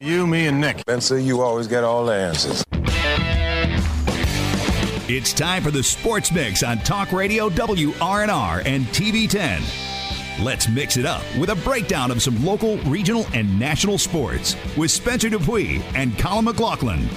You, me, and Nick. Spencer, you always get all the answers. It's time for the Sports Mix on Talk Radio WRNR and TV10. Let's mix it up with a breakdown of some local, regional, and national sports with Spencer Dupuis and Colin McLaughlin.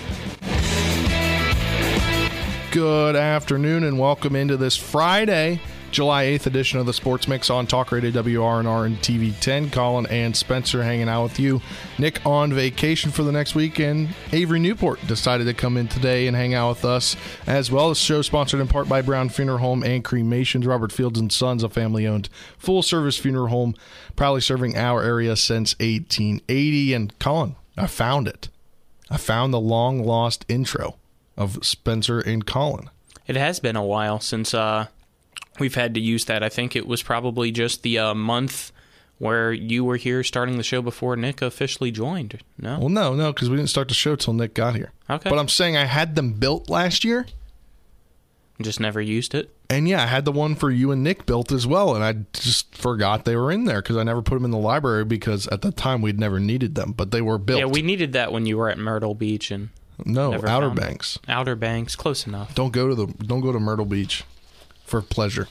Good afternoon and welcome into this Friday, July 8th edition of the Sports Mix on Talk Radio WRNR and TV 10. Colin and Spencer hanging out with you. Nick on vacation for the next week, and Avery Newport decided to come in today and hang out with us as well. The show sponsored in part by Brown Funeral Home and Cremations. Robert Fields and Sons, a family owned full service funeral home, proudly serving our area since 1880. And Colin, I found it. I found the long lost intro of Spencer and Colin. It has been a while since uh, we've had to use that. I think it was probably just the uh, month where you were here starting the show before Nick officially joined. No, Well, no, no, because we didn't start the show till Nick got here. Okay. But I'm saying I had them built last year, just never used it. and yeah, I had the one for you and Nick built as well, and I just forgot they were in there because I never put them in the library because at the time we'd never needed them, but they were built. Yeah, we needed that when you were at Myrtle Beach and no Outer. Banks. Outer Banks. Close enough. Don't go to the don't go to Myrtle Beach for pleasure.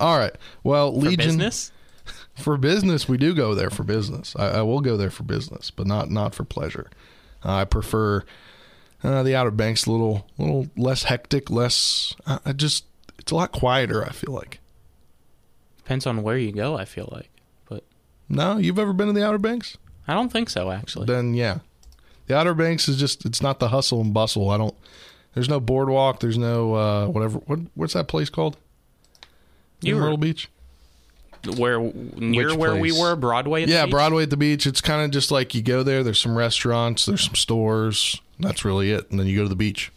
All right. Well, For Legion business? for business, we do go there for business. I, I will go there for business, but not not for pleasure. Uh, I prefer uh, the Outer Banks, a little little less hectic, less. I, I just it's a lot quieter. I feel like. Depends on where you go, I feel like. But No, you've ever been to the Outer Banks? I don't think so, actually. Then yeah, the Outer Banks is just it's not the hustle and bustle. I don't. There's no boardwalk. There's no uh, whatever. What what's that place called? You Myrtle Beach. where near Which where we were, Broadway. At the Yeah? Broadway at the beach. It's kind of just like you go there. There's some restaurants. There's some stores. That's really it. And then you go to the beach.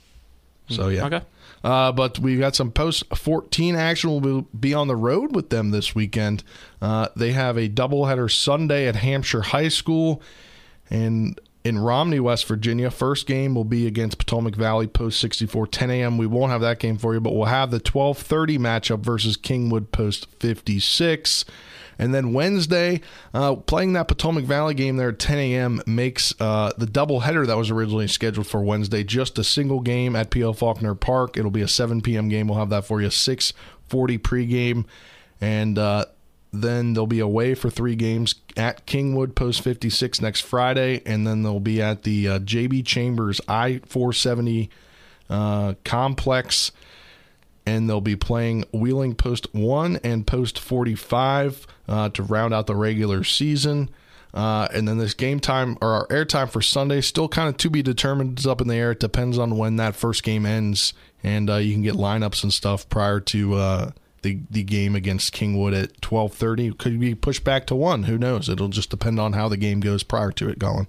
So yeah. Okay. Uh, but we've got some post 14 action. We'll be on the road with them this weekend. Uh, they have a doubleheader Sunday at Hampshire High School and in Romney, West Virginia. First game will be against Potomac Valley Post 64, 10 a.m. We won't have that game for you, but we'll have the 12:30 matchup versus Kingwood Post 56. And then Wednesday, uh, playing that Potomac Valley game there at 10 a.m. makes uh, the doubleheader that was originally scheduled for Wednesday just a single game at P.L. Faulkner Park. It'll be a 7 p.m. game. We'll have that for you. 6:40 pregame, and uh, then they'll be away for three games at Kingwood Post 56 next Friday, and then they'll be at the uh, JB Chambers I 470 uh, complex and they'll be playing Wheeling Post 1 and Post 45 uh, to round out the regular season. Uh, and then this game time or our airtime for Sunday still kind of to be determined. It's up in the air. It depends on when that first game ends, and uh, you can get lineups and stuff prior to uh, the the game against Kingwood at twelve thirty. Could be pushed back to one. Who knows? It'll just depend on how the game goes prior to it going.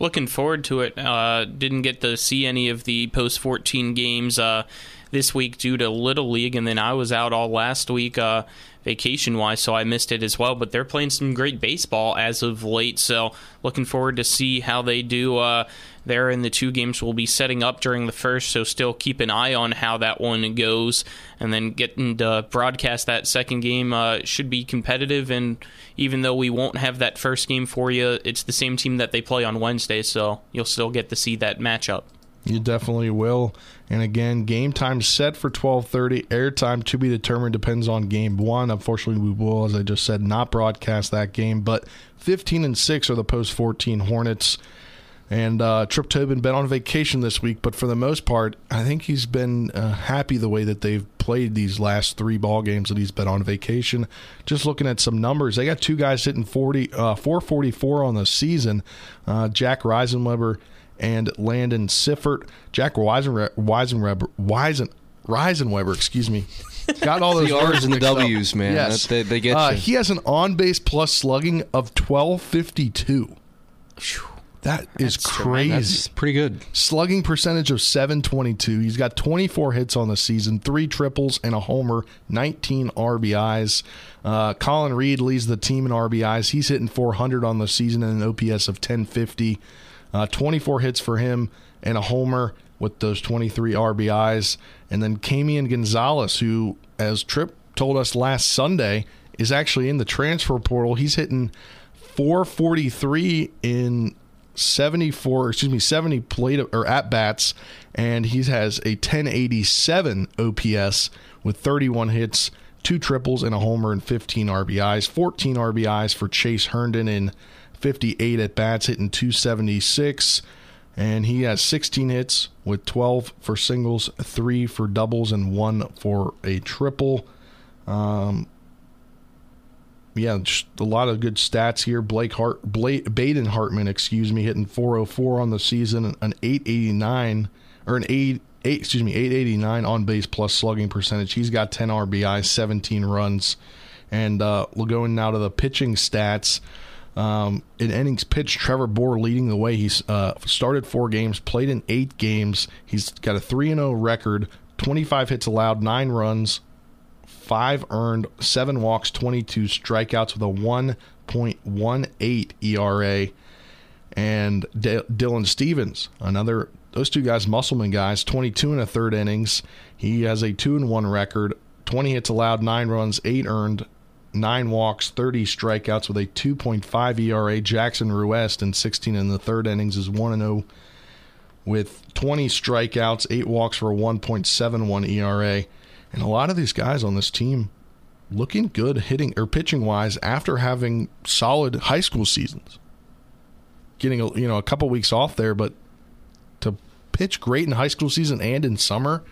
Looking forward to it. Uh, didn't get to see any of the post 14 games uh, this week due to Little League, and then I was out all last week uh, vacation wise, so I missed it as well. But they're playing some great baseball as of late, so looking forward to see how they do uh, there in the two games we'll be setting up during the first. So still keep an eye on how that one goes, and then getting to broadcast that second game uh, should be competitive. And even though we won't have that first game for you, it's the same team that they play on Wednesday, so you'll still get to see that matchup. You definitely will. And again, game time set for 12:30. Airtime to be determined depends on game 1. Unfortunately, we will as I just said not broadcast that game, but 15 and 6 are the post 14 Hornets. And uh, Tripp Tobin been on vacation this week, but for the most part, I think he's been uh, happy the way that they've played these last three ball games that he's been on vacation. Just looking at some numbers, they got two guys hitting 40, uh, 444 on the season. Uh, Jack Reisenweber and Landon Siffert. Jack Weisenre- Weisenweber, Weisen, Reisenweber, excuse me. Got all those The R's and the mixed up. W's, man. Yes, they- they get uh, you. He has an on base plus slugging of 1252. That is That's crazy. That's pretty good. Slugging percentage of 722. He's got 24 hits on the season, three triples and a homer, 19 RBIs. Uh, Colin Reed leads the team in RBIs. He's hitting 400 on the season and an OPS of 1050. Uh, 24 hits for him and a homer with those 23 RBIs. And then Camian Gonzalez, who, as Tripp told us last Sunday, is actually in the transfer portal. He's hitting 443 in 74, excuse me, 70 plate or at bats, and he has a 1087 OPS with 31 hits, two triples, and a homer, and 15 RBIs. 14 RBIs for Chase Herndon in 58 at bats, hitting 276. And he has 16 hits with 12 for singles, three for doubles, and one for a triple. Um, yeah, a lot of good stats here. Blake Hart, Blake, Baden Hartman, excuse me, hitting 404 on the season, an 889 or an 8, 8 excuse me, 889 on base plus slugging percentage. He's got 10 RBI, 17 runs. And uh, we're going now to the pitching stats. Um, in innings pitched, Trevor Bohr leading the way. He's uh, started four games, played in eight games. He's got a 3 0 record, 25 hits allowed, nine runs, five earned, seven walks, 22 strikeouts with a 1.18 ERA. And D- Dylan Stevens, another, those two guys, Musselman guys, 22 and a third innings. He has a 2 and 1 record, 20 hits allowed, nine runs, eight earned, nine walks, 30 strikeouts with a 2.5 ERA. Jackson Ruest in 16 in the third innings is 1 0 with 20 strikeouts, eight walks for a 1.71 ERA. And a lot of these guys on this team looking good hitting or pitching wise after having solid high school seasons. Getting a, you know a couple weeks off there, but to pitch great in high school season and in summer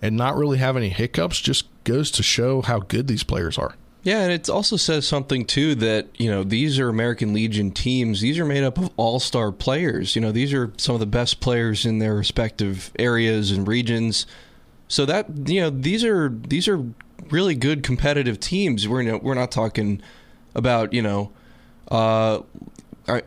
and not really have any hiccups just goes to show how good these players are. Yeah, and it also says something too that you know these are American Legion teams. These are made up of all-star players. You know, these are some of the best players in their respective areas and regions. So that you know these are these are really good competitive teams. We're not, we're not talking about you know, uh, I,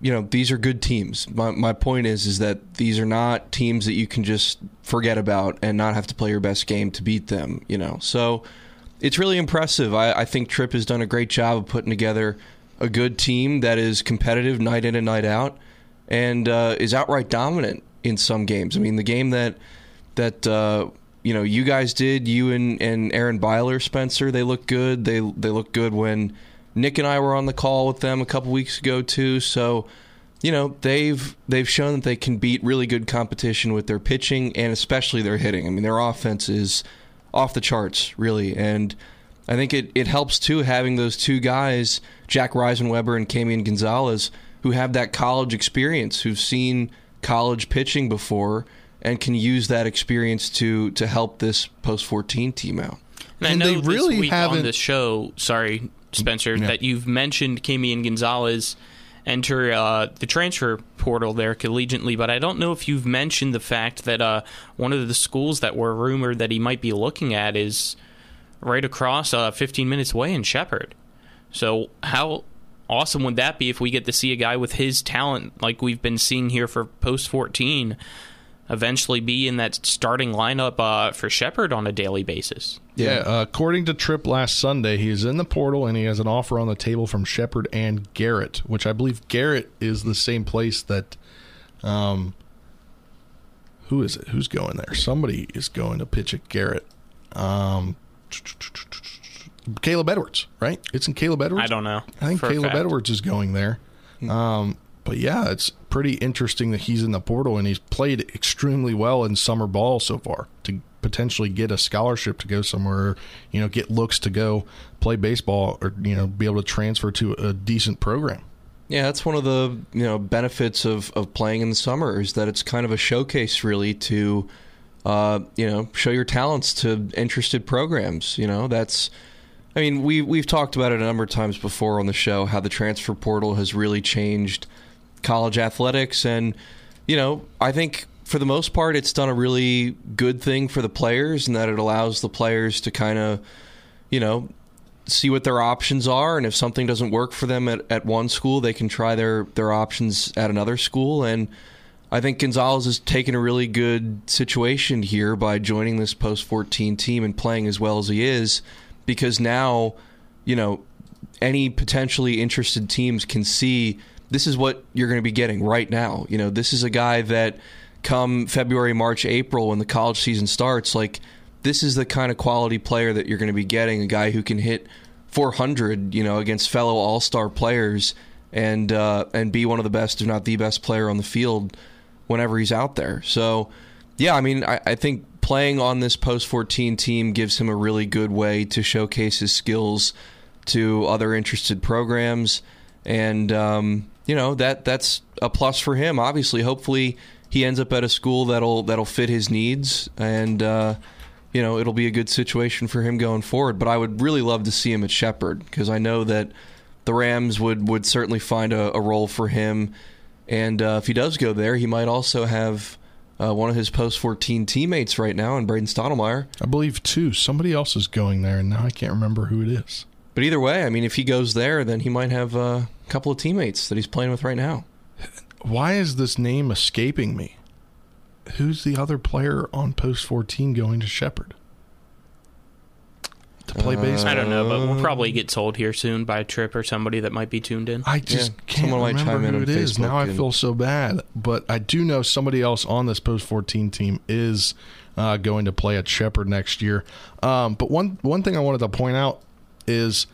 you know these are good teams. My my point is is that these are not teams that you can just forget about and not have to play your best game to beat them. You know, so it's really impressive. I, I think Tripp has done a great job of putting together a good team that is competitive night in and night out, and uh, is outright dominant in some games. I mean, the game that that uh, you know you guys did, you and, and Aaron Byler, Spencer, they look good. They they look good when Nick and I were on the call with them a couple weeks ago too. So you know they've they've shown that they can beat really good competition with their pitching and especially their hitting. I mean their offense is off the charts really, and I think it, it helps too having those two guys, Jack Reisenweber and Camian Gonzalez, who have that college experience, who've seen college pitching before and can use that experience to to help this post 14 team out. And, and I know they really this week haven't... on the show, sorry, Spencer, yeah. that you've mentioned Camian Gonzalez enter uh, the transfer portal there collegiately, but I don't know if you've mentioned the fact that uh, one of the schools that were rumored that he might be looking at is right across uh, 15 minutes away in Shepherd. So how awesome would that be if we get to see a guy with his talent like we've been seeing here for post 14 eventually be in that starting lineup uh, for Shepherd on a daily basis. Yeah, uh, according to Tripp last Sunday, he is in the portal and he has an offer on the table from Shepherd and Garrett, which I believe Garrett is the same place that. Um, who is it? Who's going there? Somebody is going to pitch at Garrett. Um, Caleb Edwards, right? It's in Caleb Edwards. I don't know. I think Caleb Edwards is going there. Hmm. Um, but yeah, it's pretty interesting that he's in the portal and he's played extremely well in summer ball so far to potentially get a scholarship to go somewhere, you know, get looks to go play baseball or you know be able to transfer to a decent program. Yeah, that's one of the you know benefits of of playing in the summer is that it's kind of a showcase really to uh, you know show your talents to interested programs. You know, that's I mean we we've talked about it a number of times before on the show how the transfer portal has really changed college athletics. And, you know, I think for the most part, it's done a really good thing for the players and that it allows the players to kind of, you know, see what their options are. And if something doesn't work for them at, at one school, they can try their, their options at another school. And I think Gonzalez has taken a really good situation here by joining this post 14 team and playing as well as he is because now, you know, any potentially interested teams can see this is what you're going to be getting right now. You know, this is a guy that come February, March, April when the college season starts, like this is the kind of quality player that you're going to be getting, a guy who can hit 400, you know, against fellow all-star players and uh, and be one of the best, if not the best player on the field whenever he's out there. So, yeah, I mean, I, I think playing on this post 14 team gives him a really good way to showcase his skills to other interested programs, and um, you know that that's a plus for him. Obviously, hopefully he ends up at a school that'll that'll fit his needs and. Uh, you know, it'll be a good situation for him going forward. But I would really love to see him at Shepherd because I know that the Rams would, would certainly find a, a role for him. And uh, if he does go there, he might also have uh, one of his post 14 teammates right now, and Braden Stottlemyre. I believe two. Somebody else is going there, and now I can't remember who it is. But either way, I mean, if he goes there, then he might have uh, a couple of teammates that he's playing with right now. Why is this name escaping me? who's the other player on post 14 going to Shepherd? To play uh, baseball? I don't know, but we'll probably get told here soon by a Tripp or somebody that might be tuned in. I just yeah, can't remember who it is. Facebook now and... I feel so bad. But I do know somebody else on this post 14 team is uh, going to play at Shepherd next year. Um, but one, one thing I wanted to point out is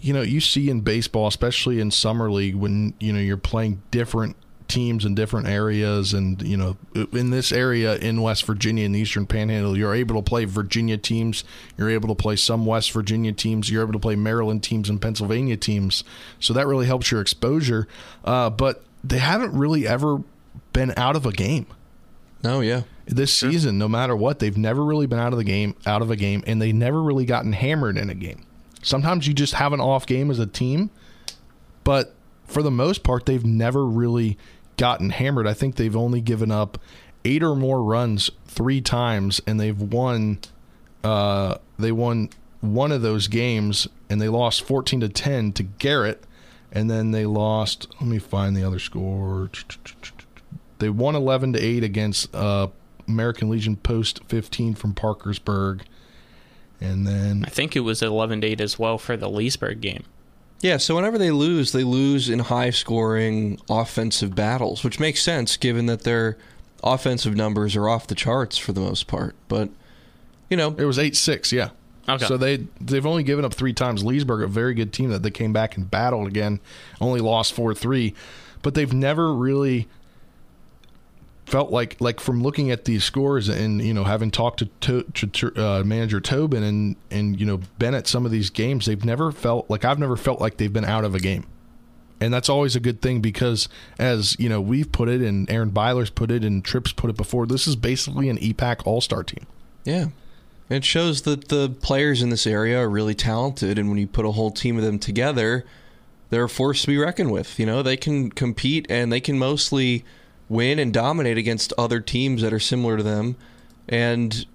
you know you see in baseball especially in summer league when you know you're playing different teams in different areas and you know in this area in West Virginia in the Eastern Panhandle you're able to play Virginia teams you're able to play some West Virginia teams you're able to play Maryland teams and Pennsylvania teams. So that really helps your exposure. Uh, but they haven't really ever been out of a game. No yeah. This season no matter what they've never really been out of the game out of a game and they never really gotten hammered in a game. Sometimes you just have an off game as a team but for the most part, they've never really gotten hammered. I think they've only given up eight or more runs three times, and they've won. Uh, they won one of those games, and they lost fourteen to ten to Garrett, and then they lost. Let me find the other score. They won eleven to eight against uh, American Legion Post fifteen from Parkersburg, and then I think it was eleven to eight as well for the Leesburg game. Yeah, so whenever they lose, they lose in high scoring offensive battles, which makes sense given that their offensive numbers are off the charts for the most part. But, you know. It was 8 6, yeah. Okay. So they they've only given up three times. Leesburg, a very good team that they came back and battled again, only lost four three, but they've never really felt like like from looking at these scores and you know having talked to, to, to uh, manager Tobin and and you know been at some of these games, they've never felt like I've never felt like they've been out of a game, and that's always a good thing because as you know we've put it and Aaron Byler's put it and Tripp's put it before. This is basically an EPAC All Star team. Yeah. It shows that the players in this area are really talented, and when you put a whole team of them together, they're a force to be reckoned with. You know, they can compete and they can mostly win and dominate against other teams that are similar to them. And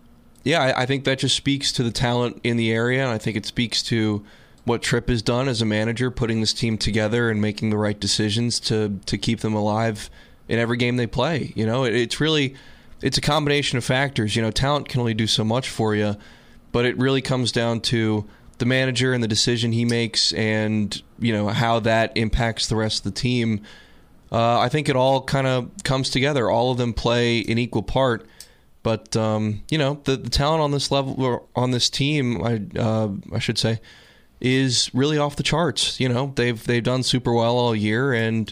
yeah, I, I, think that just speaks to the talent in the area. And I think it speaks to what Tripp has done as a manager, putting this team together and making the right decisions to to keep them alive in every game they play. You know, it, it's really it's a combination of factors. You know, talent can only do so much for you, but it really comes down to the manager and the decision he makes, and you know how that impacts the rest of the team uh, I think it all kind of comes together. All of them play an equal part. But um, you know, the, the, talent on this level, or on this team, I uh, I should say, is really off the charts. You know, they've they've done super well all year, and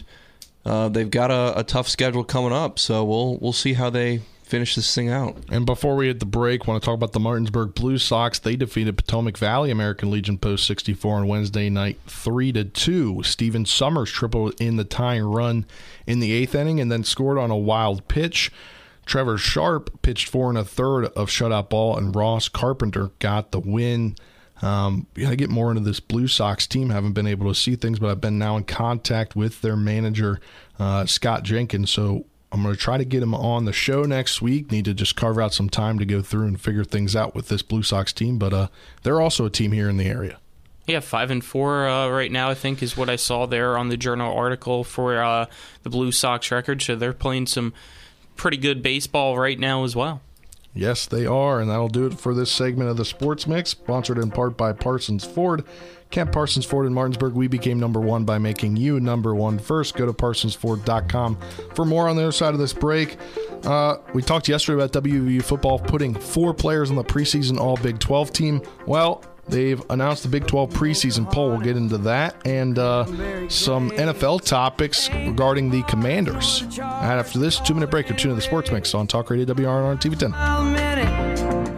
uh, they've got a, a tough schedule coming up. So we'll we'll see how they finish this thing out. And before we hit the break, want to talk about the Martinsburg Blue Sox. They defeated Potomac Valley American Legion Post 64 on Wednesday night, three to two. Steven Summers tripled in the tying run in the eighth inning, and then scored on a wild pitch. Trevor Sharp pitched four and a third of shutout ball, and Ross Carpenter got the win. Um, got to get more into this Blue Sox team. Haven't been able to see things, but I've been now in contact with their manager, uh, Scott Jenkins. So I'm going to try to get him on the show next week. Need to just carve out some time to go through and figure things out with this Blue Sox team, but uh, they're also a team here in the area. Yeah, five and four uh, right now. I think is what I saw there on the journal article for uh, the Blue Sox record. So they're playing some pretty good baseball right now as well. Yes, they are, and that'll do it for this segment of the Sports Mix, sponsored in part by Parsons Ford. Camp Parsons Ford in Martinsburg, we became number one by making you number one first. Go to parsonsford.com for more on the other side of this break. Uh, we talked yesterday about WVU football putting four players on the preseason All Big 12 team. Well, They've announced the Big 12 preseason poll. We'll get into that and uh, some NFL topics regarding the Commanders. And after this, two minute break or two of the Sports Mix on Talk Radio WRNR TV 10.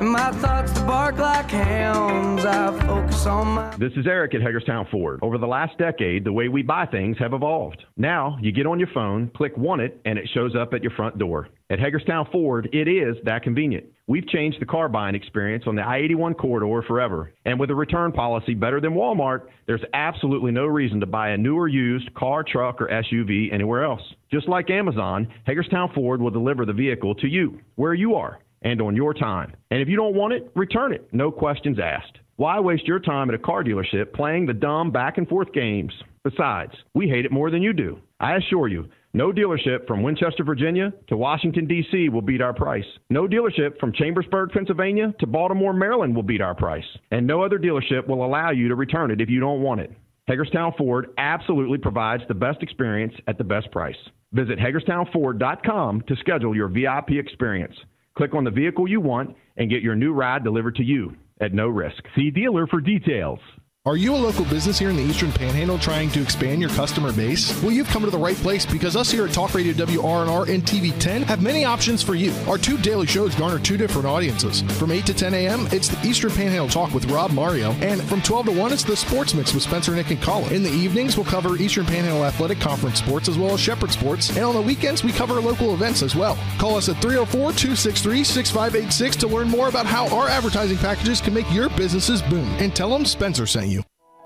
My thoughts bark like hounds. I focus on my. This is Eric at Hagerstown Ford. Over the last decade, the way we buy things have evolved. Now, you get on your phone, click Want It, and it shows up at your front door. At Hagerstown Ford, it is that convenient. We've changed the car buying experience on the I 81 corridor forever. And with a return policy better than Walmart, there's absolutely no reason to buy a new or used car, truck, or SUV anywhere else. Just like Amazon, Hagerstown Ford will deliver the vehicle to you, where you are, and on your time. And if you don't want it, return it. No questions asked. Why waste your time at a car dealership playing the dumb back and forth games? Besides, we hate it more than you do. I assure you, no dealership from Winchester, Virginia to Washington, D.C. will beat our price. No dealership from Chambersburg, Pennsylvania to Baltimore, Maryland will beat our price. And no other dealership will allow you to return it if you don't want it. Hagerstown Ford absolutely provides the best experience at the best price. Visit HagerstownFord.com to schedule your VIP experience. Click on the vehicle you want and get your new ride delivered to you at no risk. See dealer for details. Are you a local business here in the Eastern Panhandle trying to expand your customer base? Well, you've come to the right place because us here at Talk Radio WRNR and TV10 have many options for you. Our two daily shows garner two different audiences. From 8 to 10 a.m., it's the Eastern Panhandle Talk with Rob Mario, and from 12 to 1, it's the Sports Mix with Spencer, Nick, and Colin. In the evenings, we'll cover Eastern Panhandle Athletic Conference sports as well as Shepherd sports, and on the weekends, we cover local events as well. Call us at 304 263 6586 to learn more about how our advertising packages can make your businesses boom. And tell them Spencer sent you.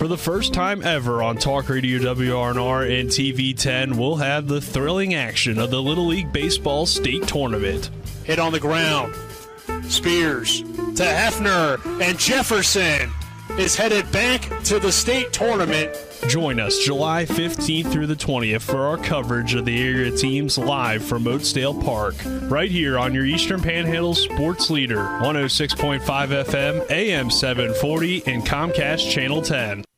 For the first time ever on Talk Radio WRNR and TV 10, we'll have the thrilling action of the Little League Baseball State Tournament. Hit on the ground. Spears to Hefner, and Jefferson is headed back to the state tournament. Join us July 15th through the 20th for our coverage of the area teams live from Oatsdale Park, right here on your Eastern Panhandle sports leader, 106.5 FM, AM 740, and Comcast Channel 10.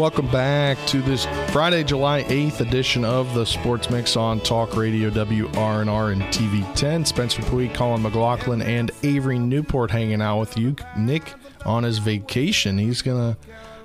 Welcome back to this Friday, July 8th edition of the Sports Mix on Talk Radio WRNR and TV 10. Spencer Puig, Colin McLaughlin, and Avery Newport hanging out with you. Nick on his vacation. He's going to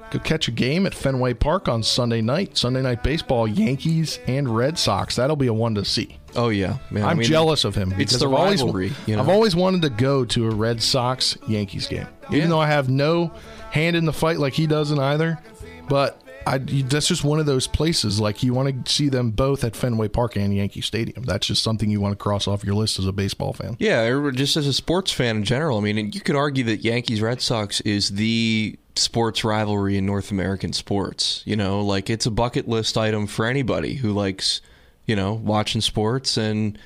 go catch a game at Fenway Park on Sunday night. Sunday night baseball, Yankees and Red Sox. That'll be a one to see. Oh yeah, man. I'm I mean, jealous of him It's the I've always, rivalry. you know? I've always wanted to go to a Red Sox Yankees game, even Yeah. though I have no hand in the fight like he does in either. But I, that's just one of those places. Like you want to see them both at Fenway Park and Yankee Stadium. That's just something you want to cross off your list as a baseball fan. Yeah, just as a sports fan in general. I mean, you could argue that Yankees Red Sox is the sports rivalry in North American sports. You know, like it's a bucket list item for anybody who likes, you know, watching sports and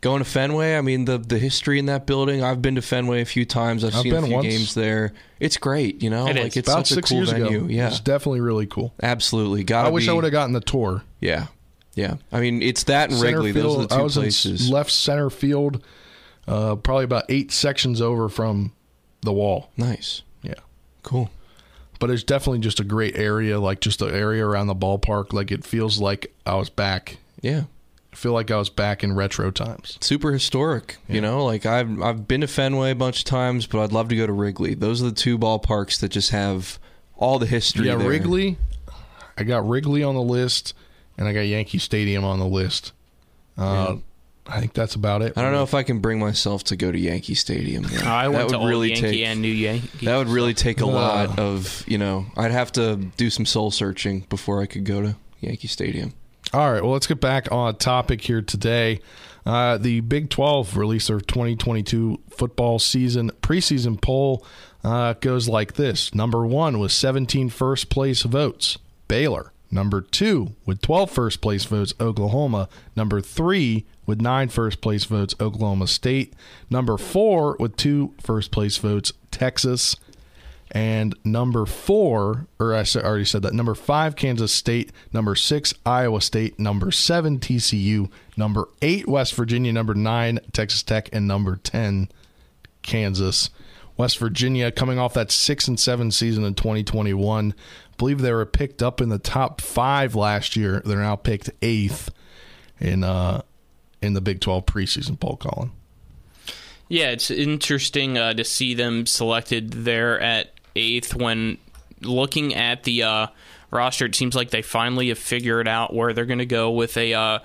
going to Fenway. I mean, the the history in that building. I've been to Fenway a few times. I've, I've seen a been few once. games there. It's great. You know, It like is. it's About such a six cool years venue. ago, Yeah, it's definitely really cool. absolutely. Got. I wish I would have gotten the tour. Yeah, yeah. I mean, it's that and Center Wrigley. Those are field- the I two was in places. left center field, uh, probably about eight sections over from the wall. nice. Yeah. Cool. but it's definitely just a great area like just the area around the ballpark like it feels like i was back Yeah. I feel like i was back in retro times super historic. You know, like I've I've been to Fenway a bunch of times, but I'd love to go to Wrigley. Those are the two ballparks that just have all the history. yeah there. wrigley i got wrigley on the list and i got yankee stadium on the list uh, i think that's about it I don't know if I can bring myself to go to Yankee Stadium. though. I that went would to Old really Yankee take and New Yankee. that would really take a Uh. lot of you know. I'd have to do some soul searching before I could go to Yankee Stadium. All right, well, let's get back on topic here today. Uh, the Big 12 released their 2022 football season preseason poll. Uh, goes like this Number one with 17 first place votes, Baylor. Number two with 12 first place votes, Oklahoma. Number three with nine first place votes, Oklahoma State. Number four with two first place votes, Texas. And number four, or I already said that, number five, Kansas State. Number six, Iowa State. Number seven, TCU. Number eight, West Virginia. Number nine, Texas Tech. And number 10, Kansas. West Virginia coming off that six and seven season in 2021. I believe they were picked up in the top five last year. They're now picked eighth in uh in the Big 12 preseason poll, Colin. Yeah, it's interesting uh, to see them selected there at eighth when looking at the uh, roster. It seems like they finally have figured out where they're going to go with a uh,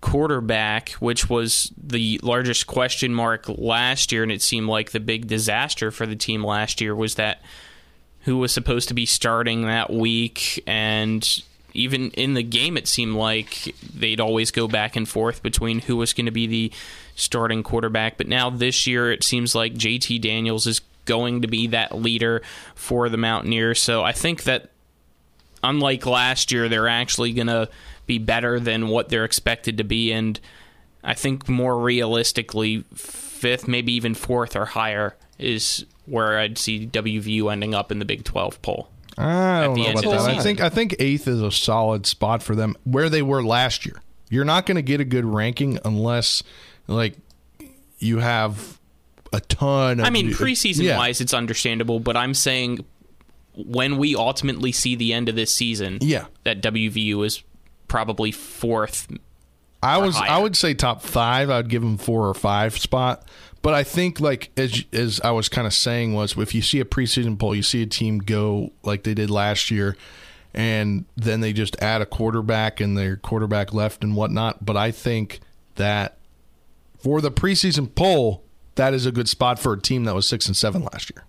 quarterback, which was the largest question mark last year, and it seemed like the big disaster for the team last year was that who was supposed to be starting that week, and even in the game, it seemed like they'd always go back and forth between who was going to be the starting quarterback. But now this year, it seems like JT Daniels is going to be that leader for the Mountaineers. So I think that unlike last year, they're actually going to be better than what they're expected to be. And I think more realistically, fifth, maybe even fourth or higher is where I'd see WVU ending up in the Big 12 poll. I don't know about that. I think I think eighth is a solid spot for them where they were last year. You're not going to get a good ranking unless like you have a ton of I mean, preseason yeah. wise, it's understandable, but I'm saying when we ultimately see the end of this season, yeah, that WVU is probably fourth. I was higher. I would say top five. I'd give them four or five spot. But I think like as as I was kind of saying was if you see a preseason poll, you see a team go like they did last year, and then they just add a quarterback and their quarterback left and whatnot. But I think that for the preseason poll, that is a good spot for a team that was six and seven last year.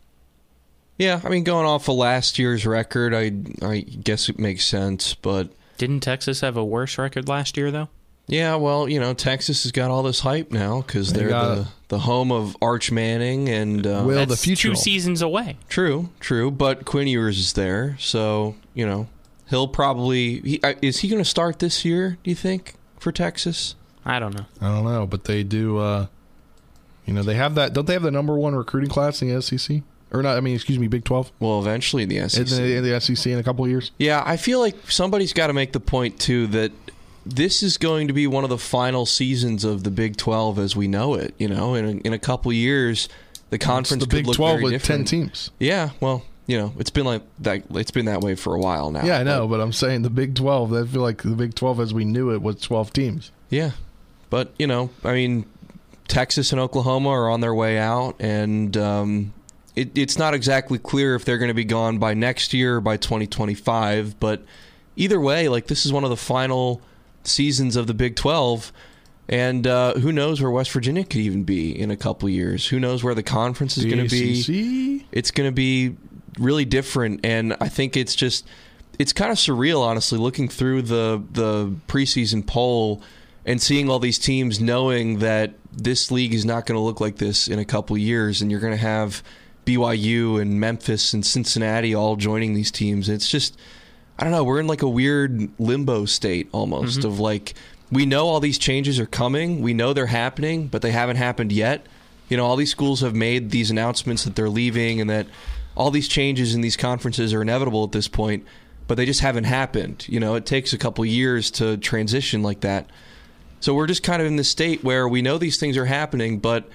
Yeah, I mean, going off of last year's record, I I guess it makes sense. But didn't Texas have a worse record last year though? Yeah, well, you know, Texas has got all this hype now because they are the, the home of Arch Manning and uh, Will the future two seasons away. True, true, but Quinn Ewers is there, so you know he'll probably he, uh, is he going to start this year? Do you think for Texas? I don't know. I don't know, but they do. Uh, you know, they have that. Don't they have the number one recruiting class in the SEC? Or not? I mean, excuse me, Big Twelve. Well, eventually in the SEC. In the, in the SEC in a couple years. Yeah, I feel like somebody's got to make the point too that this is going to be one of the final seasons of the Big 12 as we know it. You know, in a, in a couple years, the conference it's the Big could 12 with different. 10 teams. Yeah, well, you know, it's been like that. It's been that way for a while now. Yeah, I know, but, but I'm saying the Big 12. I feel like the Big 12 as we knew it was 12 teams. Yeah, but you know, I mean, Texas and Oklahoma are on their way out, and um, it, it's not exactly clear if they're going to be gone by next year or by 2025. But either way, like this is one of the final seasons of the Big 12. And uh, who knows where West Virginia could even be in a couple years? Who knows where the conference is going to be? It's going to be really different, and I think it's just it's kind of surreal, honestly, looking through the the preseason poll and seeing all these teams, knowing that this league is not going to look like this in a couple years, and you're going to have BYU and Memphis and Cincinnati all joining these teams. It's just I don't know, we're in like a weird limbo state almost mm-hmm. of like we know all these changes are coming, we know they're happening, but they haven't happened yet. You know, all these schools have made these announcements that they're leaving and that all these changes in these conferences are inevitable at this point, but they just haven't happened. You know, it takes a couple years to transition like that. So we're just kind of in this state where we know these things are happening, but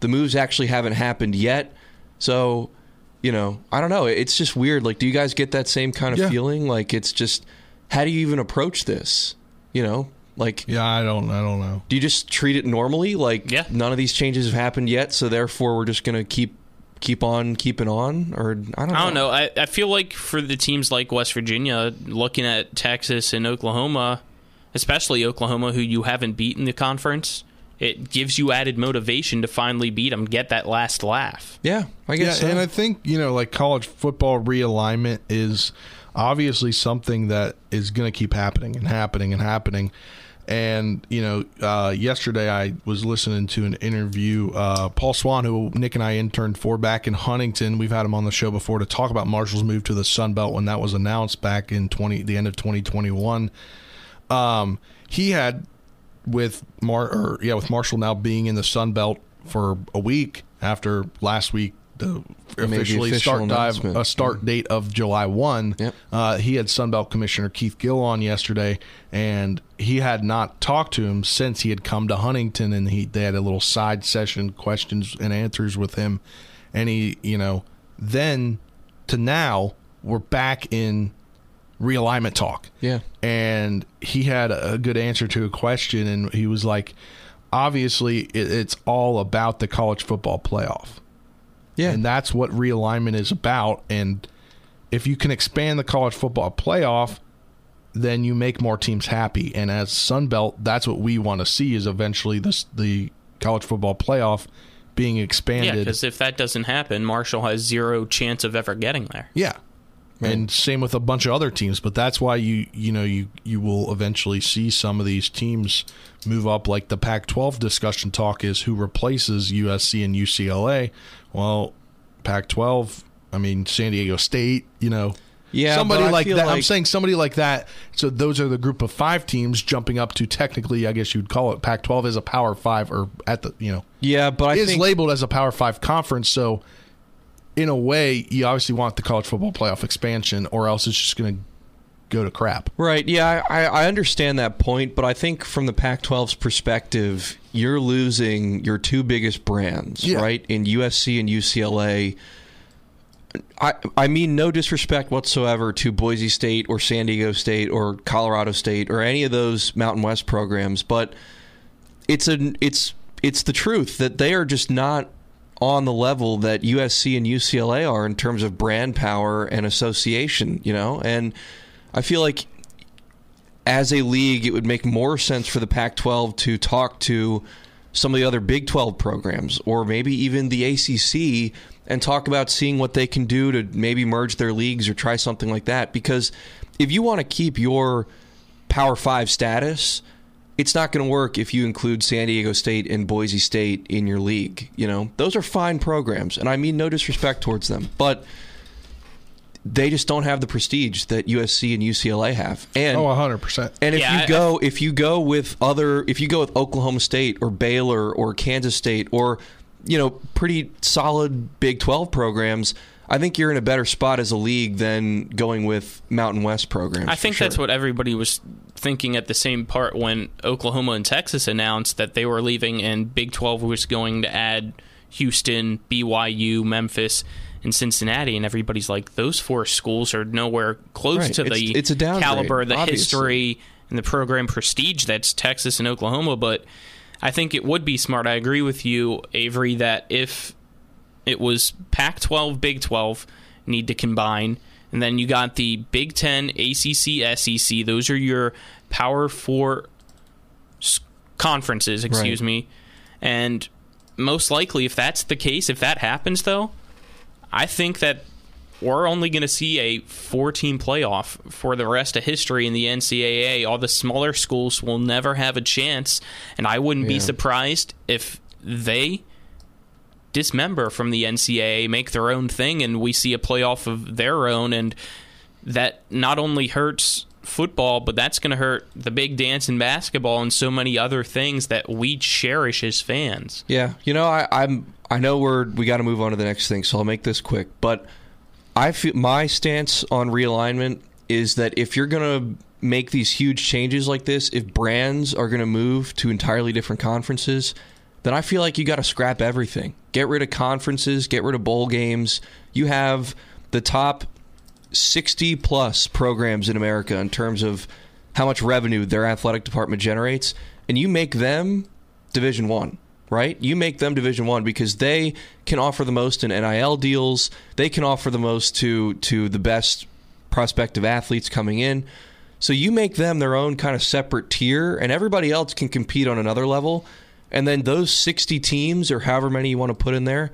the moves actually haven't happened yet. So you know, I don't know. It's just weird. Like, do you guys get that same kind of yeah. feeling? Like, it's just, how do you even approach this? You know, like, yeah, I don't, I don't know. Do you just treat it normally? Like, yeah. none of these changes have happened yet, so therefore we're just gonna keep keep on keeping on or I don't know. I don't know. I, I feel like for the teams like West Virginia, looking at Texas and Oklahoma, especially Oklahoma, who you haven't beaten the conference, it gives you added motivation to finally beat them, get that last laugh. Yeah, I guess. Yeah, so. and I think you know, like college football realignment is obviously something that is going to keep happening and happening and happening. And you know, uh, yesterday I was listening to an interview. Uh, Paul Swan, who Nick and I interned for back in Huntington, we've had him on the show before to talk about Marshall's move to the Sun Belt when that was announced back in twenty the end of twenty twenty one. Um, he had with Mar or yeah with Marshall now being in the Sun Belt for a week after last week the officially official start dive a start date of July one. Yep. Uh, he had Sunbelt Commissioner Keith Gill on yesterday, and he had not talked to him since he had come to Huntington, and he they had a little side session, questions and answers with him, and he, you know, then to now we're back in realignment talk. Yeah. And he had a good answer to a question, and he was like, obviously, it's all about the college football playoff. Yeah. And that's what realignment is about. And if you can expand the college football playoff, then you make more teams happy. And as Sun Belt, that's what we want to see is eventually this the college football playoff being Yeah, expanded. because if that doesn't happen, Marshall has zero chance of ever getting there. Yeah. And same with a bunch of other teams, but that's why you you know you you will eventually see some of these teams move up like the Pac-12 discussion talk is who replaces USC and UCLA. Well, Pac-12, I mean San Diego State, you know. Yeah, somebody like that. I'm saying somebody like that. So those are the group of 5 teams jumping up to technically I guess you'd call it Pac-12 is a Power 5 or at the, you know, Yeah, but I is think labeled as a Power Five conference. So, in a way, you obviously want the college football playoff expansion, or else it's just going to go to crap. Right. Yeah, I, I understand that point, but I think from the Pac 12's perspective, you're losing your two biggest brands, Yeah. right? In USC and UCLA. I, I mean no disrespect whatsoever to Boise State or San Diego State or Colorado State or any of those Mountain West programs, but it's a it's it's the truth that they are just not on the level that USC and UCLA are in terms of brand power and association, you know? And I feel like as a league, it would make more sense for the Pac 12 to talk to some of the other Big 12 programs or maybe even the ACC and talk about seeing what they can do to maybe merge their leagues or try something like that. Because if you want to keep your Power 5 status, it's not going to work if you include San Diego State and Boise State in your league. You know, those are fine programs, and I mean no disrespect towards them, but they just don't have the prestige that USC and UCLA have. And Oh, 100%. and if Yeah, you I- go if you go with other if you go with Oklahoma State or Baylor or Kansas State or you know pretty solid Big 12 programs, I think you're in a better spot as a league than going with Mountain West programs. I think that's what everybody was thinking at the same part when Oklahoma and Texas announced that they were leaving and Big 12 was going to add Houston, BYU, Memphis, and Cincinnati. And everybody's like, those four schools are nowhere close Right. to the It's- it's a downgrade, caliber, the obviously. history, and the program prestige that's Texas and Oklahoma. But I think it would be smart. I agree with you, Avery, that if it was Pac 12, Big 12 need to combine. And then you got the Big 10, ACC, SEC. Those are your Power Four conferences, excuse Right. me. And most likely, if that's the case, if that happens, though, I think that we're only going to see a four team playoff for the rest of history in the NCAA. All the smaller schools will never have a chance. And I wouldn't be surprised if they dismember from the NCAA, make their own thing, and we see a playoff of their own. And that not only hurts football, but that's going to hurt the big dance in basketball and so many other things that we cherish as fans. Yeah, you know, I, I'm I know we're we got to move on to the next thing, so I'll make this quick. But I feel my stance on realignment is that if you're gonna make these huge changes like this, if brands are gonna move to entirely different conferences, then I feel like you got to scrap everything. Get rid of conferences, get rid of bowl games. You have the top 60 plus programs in America in terms of how much revenue their athletic department generates, and you make them Division One, right? You make them Division One because they can offer the most in NIL deals. They can offer the most to to the best prospective athletes coming in. So you make them their own kind of separate tier, and everybody else can compete on another level. And then those 60 teams, or however many you want to put in there,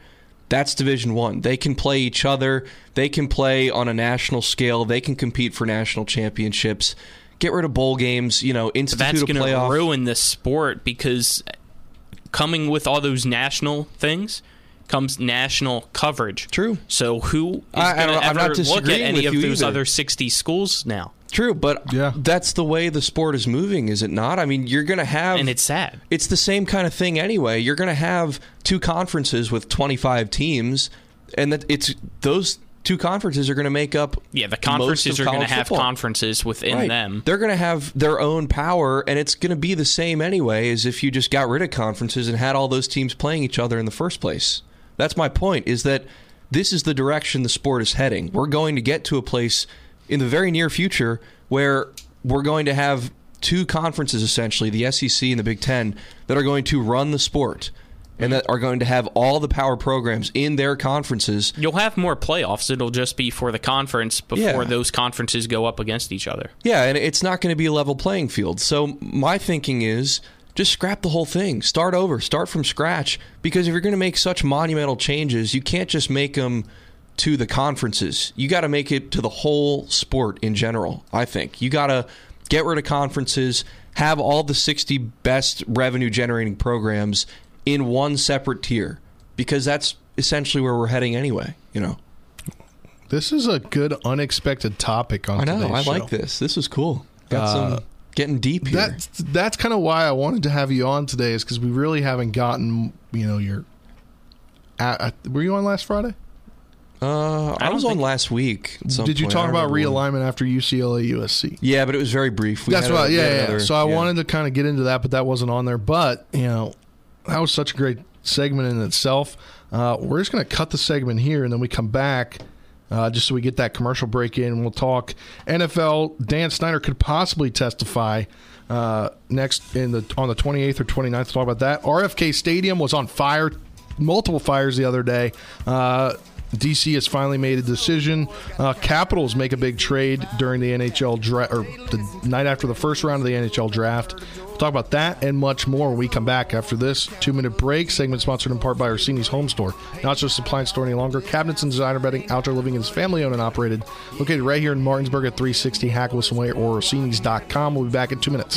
That's Division One. They can play each other. They can play on a national scale. They can compete for national championships. Get rid of bowl games. You know, institute That's a going to ruin the sport because coming with all those national things comes national coverage. True. So who is going to ever look at any of those either. other 60 schools now? True, but Yeah. that's the way the sport is moving, is it not? I mean, you're going to have And it's sad. It's the same kind of thing anyway. You're going to have two conferences with 25 teams, and that it's those two conferences are going to make up. Yeah, the most conferences of are going to have football. conferences within Right. them. They're going to have their own power, and it's going to be the same anyway as if you just got rid of conferences and had all those teams playing each other in the first place. That's my point. Is that this is the direction the sport is heading. We're going to get to a place in the very near future where we're going to have two conferences essentially, the SEC and the Big Ten, that are going to run the sport. And that are going to have all the power programs in their conferences You'll have more playoffs. It'll just be for the conference before Yeah. those conferences go up against each other. Yeah, and it's not going to be a level playing field. So my thinking is just scrap the whole thing. Start over. Start from scratch. Because if you're going to make such monumental changes, you can't just make them to the conferences. You got to make it to the whole sport in general. I think you got to get rid of conferences, have all the 60 best revenue generating programs in one separate tier, because that's essentially where we're heading anyway. You know. This is a good unexpected topic on I know. I show. like this. This is cool. Got some getting deep here. That's that's kind of why I wanted to have you on today, is because we really haven't gotten you know your. Uh, uh, were you on last Friday? Uh, I, don't was on last week. at some Did you point. talk about remember one. realignment after UCLA USC? Yeah, but it was very brief. We That's had a- right. Yeah, yeah. another- So I yeah. wanted to kind of get into that, but that wasn't on there. But you know, that was such a great segment in itself. Uh, we're just going to cut the segment here, and then we come back. Uh, just so we get that commercial break in, we'll talk NFL. Dan Snyder could possibly testify uh, next in the on the 28th or 29th. Talk about that. RFK Stadium was on fire, multiple fires the other day. Uh, DC has finally made a decision. Uh, Capitals make a big trade during the NHL draft, or the night after the first round of the NHL draft. We'll talk about that and much more when we come back after this two minute break. Segment sponsored in part by Orsini's Home Store. Not just a appliance store any longer. Cabinets and designer bedding, outdoor living is family owned and operated. Located right here in Martinsburg at 360 Hack Wilson Way or Orsini's.com. We'll be back in two minutes.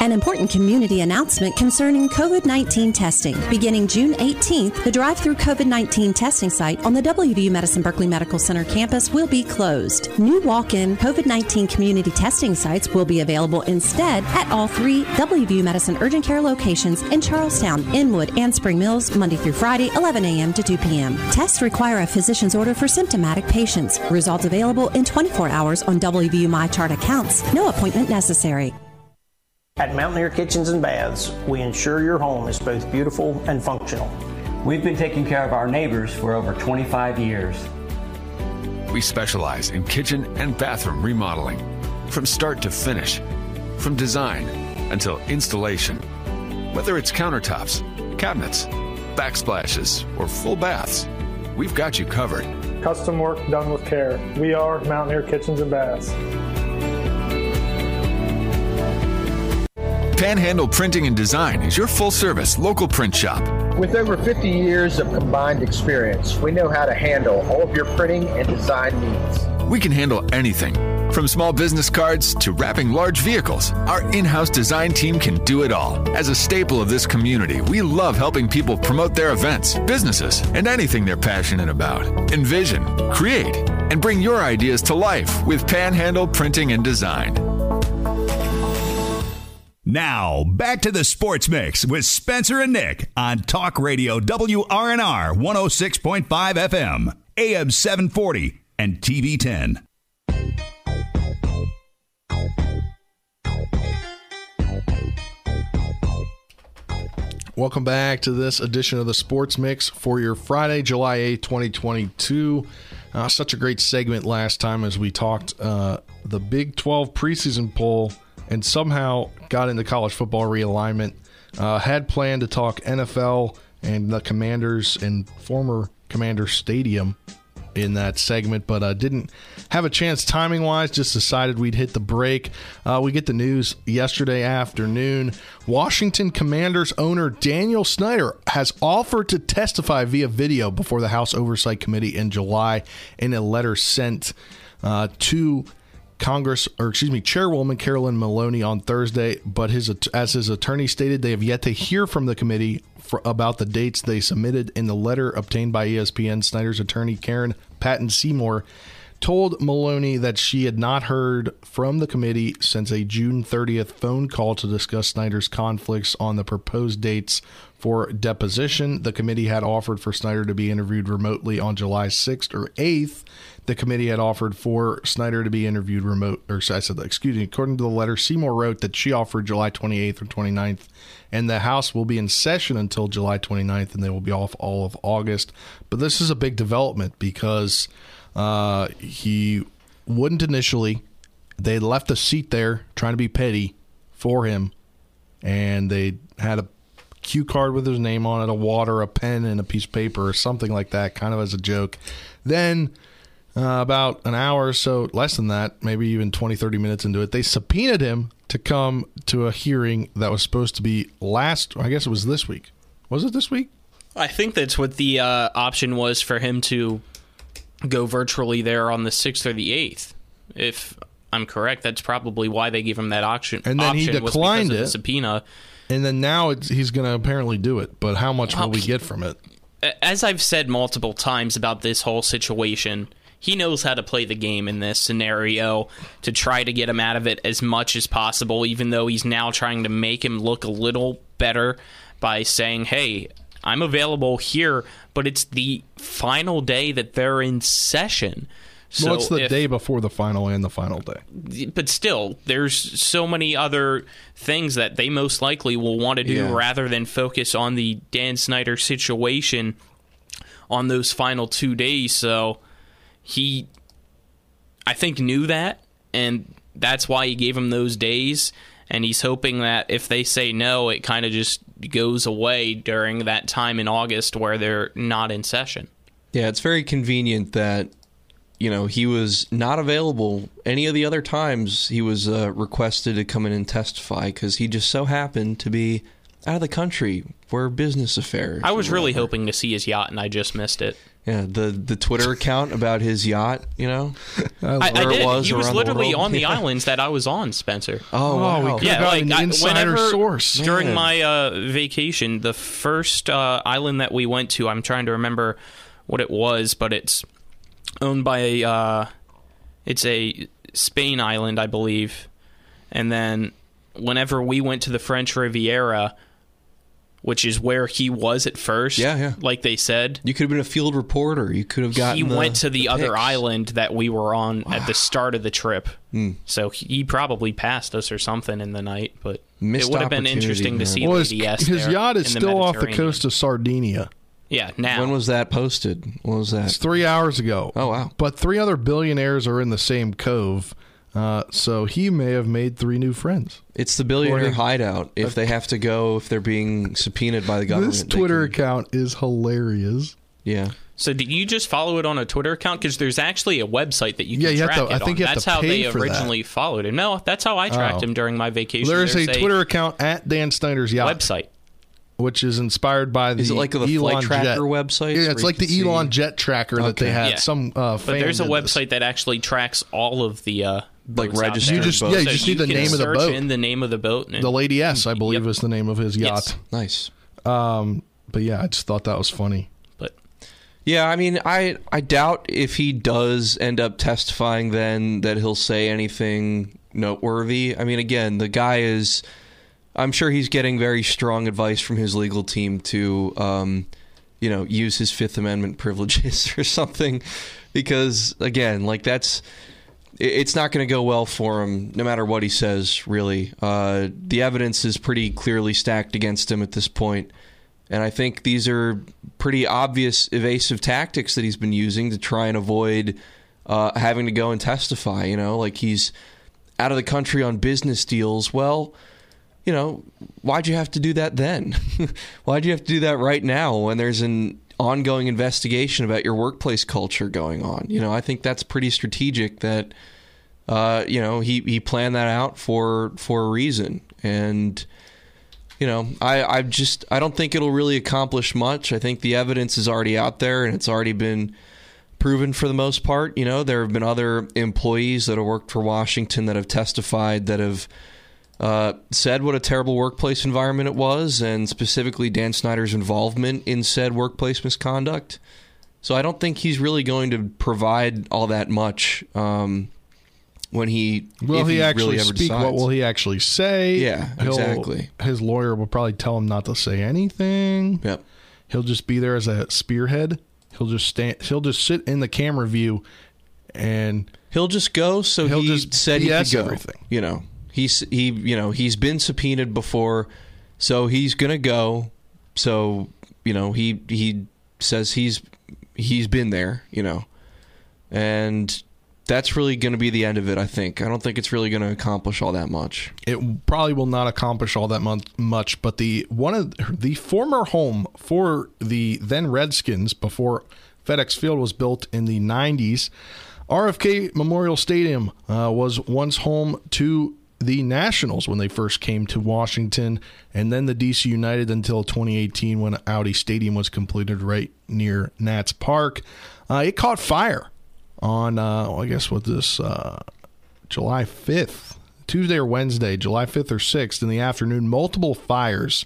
An important community announcement concerning COVID 19 testing. Beginning June 18th, the drive through COVID 19 testing site on the WVU Medicine Berkeley Medical Center campus will be closed. New walk in COVID 19 community testing sites will be available instead at all three WVU Medicine urgent care locations in Charles Town, Inwood, and Spring Mills, Monday through Friday, 11 a.m. to 2 p.m. Tests require a physician's order for symptomatic patients. Results available in 24 hours on WVU MyChart accounts. No appointment necessary. At Mountaineer Kitchens and Baths, we ensure your home is both beautiful and functional. We've been taking care of our neighbors for over 25 years. We specialize in kitchen and bathroom remodeling, from start to finish, from design until installation. Whether it's countertops, cabinets, backsplashes, or full baths, we've got you covered. Custom work done with care. We are Mountaineer Kitchens and Baths. Panhandle Printing and Design is your full service local print shop. With over 50 years of combined experience, we know how to handle all of your printing and design needs. We can handle anything, from small business cards to wrapping large vehicles. Our in house design team can do it all. As a staple of this community, we love helping people promote their events, businesses, and anything they're passionate about. Envision, create, and bring your ideas to life with Panhandle Printing and Design. Now, back to the Sports Mix with Spencer and Nick on Talk Radio WRNR 106.5 FM, AM 740, and TV 10. Welcome back to this edition of the Sports Mix for your Friday, July 8, 2022. Uh, such a great segment last time as we talked uh, the Big 12 preseason poll and somehow got into college football realignment. Uh, had planned to talk NFL and the Commanders and former Commander Stadium in that segment, but uh, didn't have a chance timing wise. Just decided we'd hit the break. Uh, we get the news yesterday afternoon. Washington Commanders owner Daniel Snyder has offered to testify via video before the House Oversight Committee in July in a letter sent uh, to Congress, or excuse me, Chairwoman Carolyn Maloney on Thursday. But his, as his attorney stated, they have yet to hear from the committee for, about the dates they submitted in the letter obtained by ESPN. Snyder's attorney Karen Patton Seymour told Maloney that she had not heard from the committee since a June 30th phone call to discuss Snyder's conflicts on the proposed dates for deposition. The committee had offered for Snyder to be interviewed remotely on July 6th or 8th. The committee had offered for Snyder to be interviewed remote, or I said, excuse me, according to the letter, Seymour wrote that she offered July 28th or 29th, and the House will be in session until July 29th, and they will be off all of August. But this is a big development because uh, he wouldn't initially. They left a seat there trying to be petty for him, and they had a cue card with his name on it, a water, a pen, and a piece of paper, or something like that, kind of as a joke. Then uh, about an hour or so, less than that, maybe even 20, 30 minutes into it, they subpoenaed him to come to a hearing that was supposed to be last, I guess it was this week. Was it this week? I think that's what the uh, option was for him to go virtually there on the 6th or the 8th. If I'm correct, that's probably why they gave him that option. And then he declined it. subpoena. And then now it's, he's going to apparently do it. But how much will we get from it? As I've said multiple times about this whole situation, he knows how to play the game in this scenario to try to get him out of it as much as possible, even though he's now trying to make him look a little better by saying, hey, I'm available here, but it's the final day that they're in session. So well, it's the if- day before the final and the final day. but still, there's so many other things that they most likely will want to do Yeah. rather than focus on the Dan Snyder situation on those final two days. So he, I think, knew that, and that's why he gave him those days. And he's hoping that if they say no, it kind of just goes away during that time in August where they're not in session. Yeah, it's very convenient that you know he was not available any of the other times he was uh, requested to come in and testify because he just so happened to be out of the country for business affairs. I was really hoping to see his yacht, and I just missed it. Yeah, the the Twitter account about his yacht, you know, I, I where it did. was he was around the literally on the Yeah. islands that I was on, Spencer. Oh, wow. we could've yeah, gotten like an I- insider whenever source. during Man. my uh, vacation, the first uh, island that we went to, I'm trying to remember what it was, but it's owned by a, uh, it's a Spain island, I believe. And then whenever we went to the French Riviera, which is where he was at first, Yeah, yeah. like they said, You could have been a field reporter. You could have gotten. he the- went to the, other pics. island that we were on at the start of the trip. Hmm. So he probably passed us or something in the night, but Missed it would have been interesting man. to see Well, his, Lady S his yacht is in the still off the coast of Sardinia. Yeah, now When was that posted? What was that? It's three hours ago. Oh wow! But three other billionaires are in the same cove, uh, so he may have made three new friends. It's the billionaire hideout. If they have to go, if they're being subpoenaed by the government, This Twitter can- account is hilarious. yeah. So did you just follow it on a Twitter account? Because there's actually a website that you can Yeah, you have track to- I think on. you have That's to how they for that. originally followed it. No, that's how I tracked Oh. him during my vacation. There's, a Twitter account at Dan Snyder's yacht website. which is inspired by the Is it like the Elon flight tracker jet. websites Yeah, it's like the can see- Elon jet tracker that they had. Yeah. Some uh, But there's a fan did this. website that actually tracks all of the uh, Like boats out registered. You just- yeah, you just need the name of the boat. in the name of the boat. The Lady S, I believe, Yep. is the name of his yacht. Yes. Nice. Um, but yeah, I just thought that was funny. But Yeah, I mean, I I doubt if he does end up testifying, then that he'll say anything noteworthy. I mean, again, the guy is. I'm sure he's getting very strong advice from his legal team to, um, you know, use his Fifth Amendment privileges or something, because again, like that's it- it's not going to go well for him, no matter what he says. Really, uh, the evidence is pretty clearly stacked against him at this point, and I think these are pretty obvious evasive tactics that he's been using to try and avoid uh, having to go and testify. You know, like he's out of the country on business deals. Well, you know, why'd you have to do that then? why'd you have to do that right now when there's an ongoing investigation about your workplace culture going on? You know, I think that's pretty strategic that uh, you know, he, he planned that out for for a reason. And you know, I, I just I don't think it'll really accomplish much. I think the evidence is already out there and it's already been proven for the most part. You know, there have been other employees that have worked for Washington that have testified that have uh, said what a terrible workplace environment it was, and specifically Dan Snyder's involvement in said workplace misconduct. So I don't think he's really going to provide all that much um, when he Will if he, really actually ever speak? What will he actually say? Yeah, He'll- exactly. His lawyer will probably tell him not to say anything. Yep. He'll just be there as a spearhead. He'll just stand. He'll just sit in the camera view, and he'll just go. So he'll he just said he could go. everything. You know, he's he you know he's been subpoenaed before, so he's gonna go. So you know he he says he's he's been there. You know, and that's really going to be the end of it. I think. I don't think it's really going to accomplish all that much. it probably will not accomplish all that mon- much. But the one of the former home for the then Redskins before FedEx Field was built in the '90s, RFK Memorial Stadium uh, was once home to the Nationals when they first came to Washington, and then the DC United until 2018 when Audi Stadium was completed right near Nats Park. Uh, it caught fire on, uh, I guess, what this uh, July 5th, Tuesday or Wednesday, July 5th or 6th in the afternoon. Multiple fires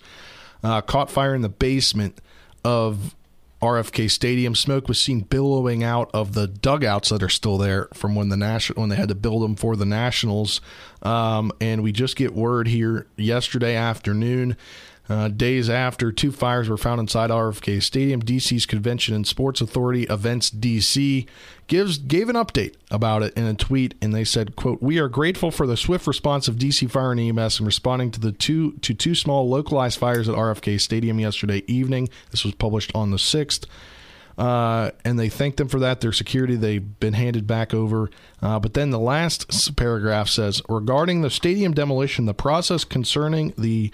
uh, caught fire in the basement of RFK Stadium. Smoke was seen billowing out of the dugouts that are still there from when the national when they had to build them for the Nationals. Um, and we just get word here yesterday afternoon. Uh, days after, two fires were found inside RFK Stadium. DC's Convention and Sports Authority, Events DC, gives gave an update about it in a tweet, and they said, "quote We are grateful for the swift response of DC Fire and EMS in responding to the two to two small localized fires at RFK Stadium yesterday evening. This was published on the sixth. Uh, and they thank them for that. Their security, they've been handed back over. Uh, but then the last paragraph says regarding the stadium demolition, the process concerning the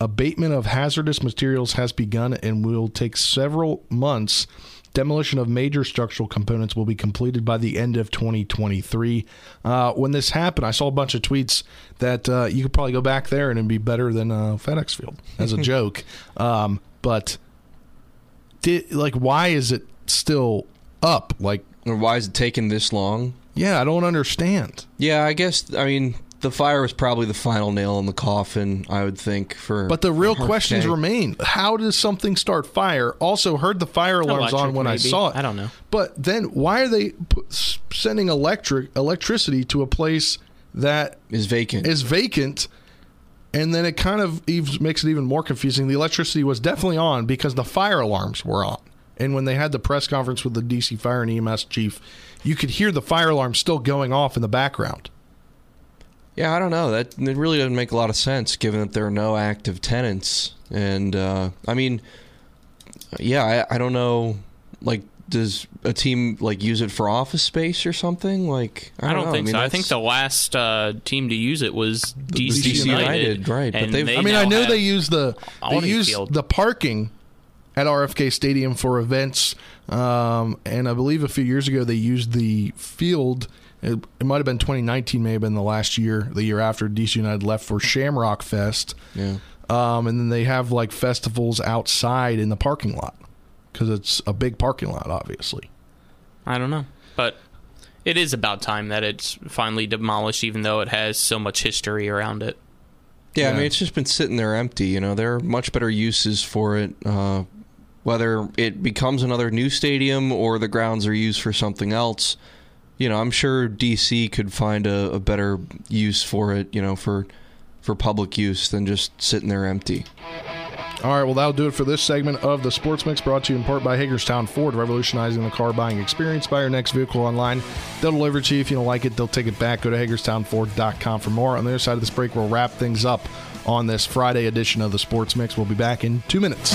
abatement of hazardous materials has begun and will take several months. Demolition of major structural components will be completed by the end of 2023. Uh, when this happened, I saw a bunch of tweets that uh, you could probably go back there and it'd be better than uh, FedEx Field as a joke. Um, but did like why is it still up? Like, or why is it taking this long? Yeah, I don't understand. Yeah, I guess. I mean, the fire was probably the final nail in the coffin. I would think for. But the real RFK. questions remain: How does something start fire? Also, heard the fire alarms Electric, on when I saw it. I don't know. But then, why are they p- s- sending electric electricity to a place that is vacant? Is vacant, and then it kind of ev- makes it even more confusing. The electricity was definitely on because the fire alarms were on. And when they had the press conference with the DC Fire and EMS chief, you could hear the fire alarm still going off in the background. Yeah, I don't know. That it really doesn't make a lot of sense given that there are no active tenants. And uh, I mean, yeah, I, I don't know. Like, does a team like use it for office space or something? Like, I I don't, don't, know. think I mean, so. I think the last uh, team to use it was DC, DC United, United, right, but they've- they I mean, I now know they use the they use Field. the parking at RFK Stadium for events, um, and I believe a few years ago they used the field. It, it might have been 2019, may have been the last year, the year after DC United left for Shamrock Fest. Yeah. Um, and then they have like festivals outside in the parking lot because it's a big parking lot, obviously. I don't know, but it is about time that it's finally demolished, even though it has so much history around it. Yeah, I mean, it's just been sitting there empty. You know, there are much better uses for it. Uh, whether it becomes another new stadium or the grounds are used for something else, you know, I'm sure DC could find a, a better use for it. You know, for for public use than just sitting there empty. All right, well, that'll do it for this segment of the Sports Mix brought to you in part by Hagerstown Ford, revolutionizing the car buying experience. Buy your next vehicle online. They'll deliver it to you. If you don't like it, they'll take it back. Go to HagerstownFord.com for more. On the other side of this break, we'll wrap things up on this Friday edition of the Sports Mix. We'll be back in two minutes.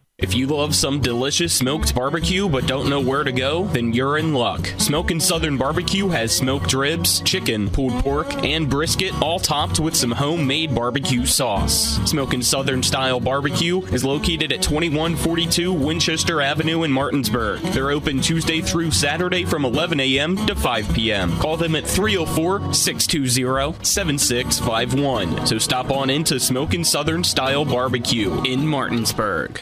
If you love some delicious smoked barbecue but don't know where to go, then you're in luck. Smokin' Southern Barbecue has smoked ribs, chicken, pulled pork, and brisket, all topped with some homemade barbecue sauce. Smokin' Southern Style Barbecue is located at 2142 Winchester Avenue in Martinsburg. They're open Tuesday through Saturday from 11 a.m. to 5 p.m. Call them at 304 620 7651. So stop on into Smokin' Southern Style Barbecue in Martinsburg.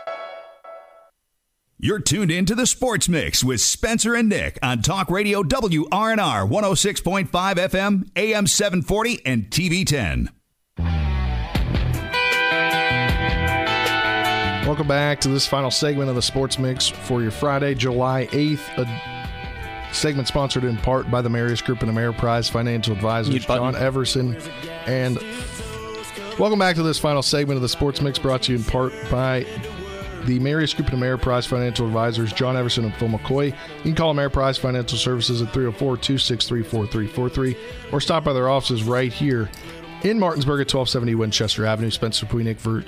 You're tuned in to the Sports Mix with Spencer and Nick on Talk Radio WRNR 106.5 FM, AM 740, and TV 10. Welcome back to this final segment of the Sports Mix for your Friday, July 8th. A segment sponsored in part by the Marius Group and Ameriprise Financial Advisors, John Everson. And welcome back to this final segment of the Sports Mix brought to you in part by the Marius Group and Ameriprise Financial Advisors, John Everson and Phil McCoy. You can call Ameriprise Financial Services at 304 263 4343 or stop by their offices right here in Martinsburg at 1270 Winchester Avenue. Spencer Nick for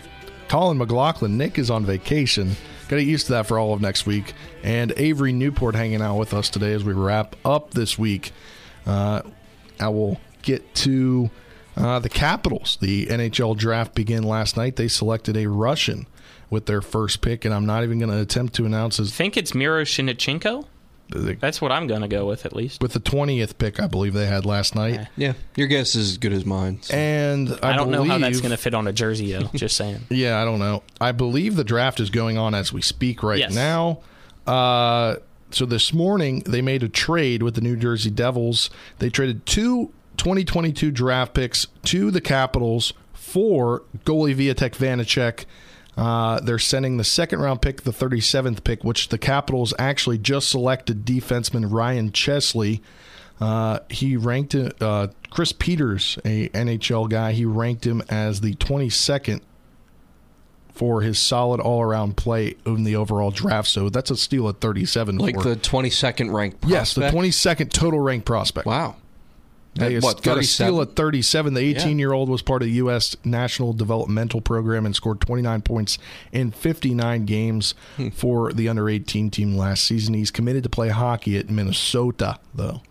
Colin McLaughlin. Nick is on vacation. Got to get used to that for all of next week. And Avery Newport hanging out with us today as we wrap up this week. Uh, I will get to uh, the Capitals. The NHL draft began last night. They selected a Russian with their first pick, and I'm not even going to attempt to announce his. I think it's Miroshnichenko. That's what I'm going to go with at least. With the 20th pick, I believe they had last night. Yeah, yeah your guess is as good as mine. So. And I, I don't believe, know how that's going to fit on a jersey, though. just saying. Yeah, I don't know. I believe the draft is going on as we speak right yes. now. Uh, so this morning they made a trade with the New Jersey Devils. They traded two 2022 draft picks to the Capitals for goalie Vitek Vanacek uh, they're sending the second round pick, the 37th pick, which the Capitals actually just selected defenseman Ryan Chesley. Uh, he ranked uh, Chris Peters, a NHL guy. He ranked him as the 22nd for his solid all around play in the overall draft. So that's a steal at 37. Like the 22nd ranked prospect? Yes, the 22nd total ranked prospect. Wow. They what, got a steal at 37. The 18 year old was part of the U.S. National Developmental Program and scored 29 points in 59 games hmm. for the under 18 team last season. He's committed to play hockey at Minnesota, though.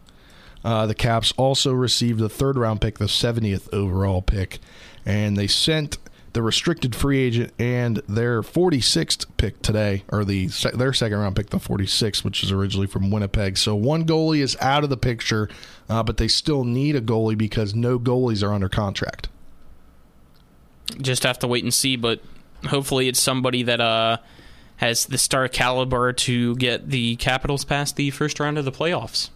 Uh, the Caps also received the third round pick, the 70th overall pick, and they sent the restricted free agent and their 46th pick today, or the their second round pick, the 46th, which is originally from Winnipeg. So one goalie is out of the picture, uh, but they still need a goalie because no goalies are under contract. Just have to wait and see, but hopefully it's somebody that uh, has the star caliber to get the Capitals past the first round of the playoffs.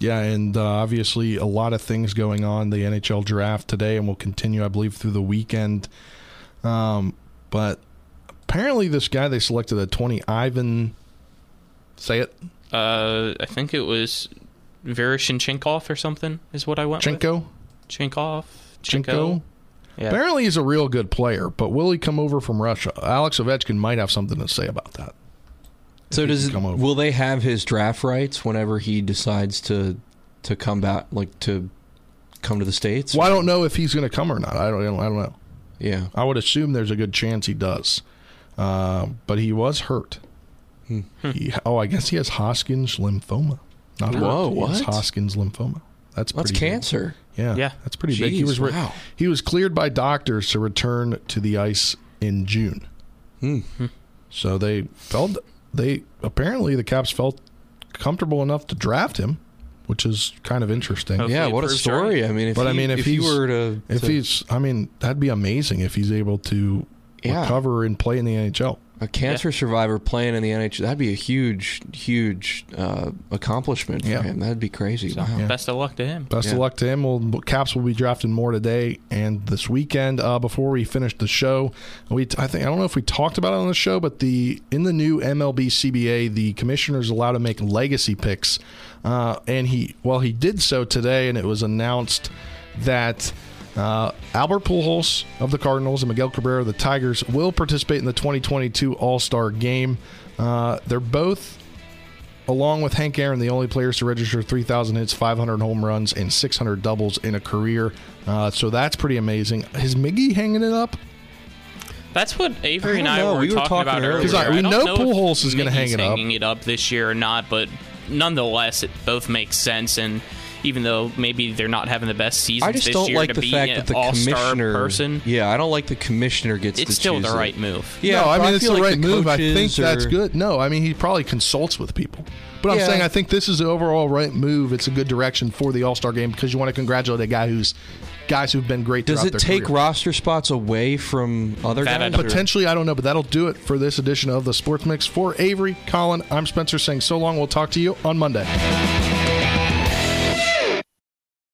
Yeah, and uh, obviously a lot of things going on. The NHL draft today, and will continue, I believe, through the weekend. Um, but apparently, this guy they selected at twenty, Ivan. Say it. Uh, I think it was Veroshinchenkov or something is what I went Chenko. with. Chenkov. Chenko. Yeah. Apparently, he's a real good player, but will he come over from Russia? Alex Ovechkin might have something to say about that. So does can come over. will they have his draft rights whenever he decides to to come back, like to come to the states? Well, I don't know if he's going to come or not. I don't. I don't know. Yeah, I would assume there's a good chance he does, uh, but he was hurt. Hmm. He, oh, I guess he has Hodgkin's lymphoma. Not hurt. Whoa, He has what? Hodgkin's lymphoma. That's That's pretty big. cancer. Yeah, Yeah. that's pretty big. He was re- wow. he was cleared by doctors to return to the ice in June. Hmm. So they felt they apparently the Caps felt comfortable enough to draft him, which is kind of interesting. Hopefully Yeah, what a story. right. I mean, if but I he- mean, if, if he's, you were to, if to- he's, I mean, that'd be amazing if he's able to Yeah. recover and play in the NHL. A cancer survivor playing in the NHL, that'd be a huge, huge uh, accomplishment for Yeah. him. That'd be crazy. So, Wow. Best of luck to him. Best Yeah. of luck to him. Well, Caps will be drafting more today and this weekend. Uh, before we finish the show, we I think I don't know if we talked about it on the show, but the in the new MLB CBA, the commissioner is allowed to make legacy picks, uh, and he well he did so today, and it was announced that. Uh, Albert Pujols of the Cardinals and Miguel Cabrera of the Tigers will participate in the 2022 All Star Game. Uh, they're both along with Hank Aaron, the only players to register 3,000 hits, 500 home runs, and 600 doubles in a career. Uh, so that's pretty amazing. Is Miggy hanging it up? That's what Avery I and I know. were, We were talking, talking about earlier. earlier. 'Cause I- we don't know Pujols is gonna hang it up. hanging it up this year or not, but nonetheless, it both makes sense. And even though maybe they're not having the best season I just this don't year like to the fact that the commissioner person, Yeah, I don't like the commissioner gets. it's to still choose the it. right move. Yeah, no, I but mean, it's the like right move. I think coaches that's good. No, I mean, he probably consults with people. But I'm Yeah. saying I think this is the overall right move. It's a good direction for the All Star game because you want to congratulate a guy who's guys who've been great. Does it their take career. roster spots away from other That guys? don't- Potentially, I don't know, but that'll do it for this edition of the Sports Mix. For Avery, Colin, I'm Spencer saying so long. We'll talk to you on Monday.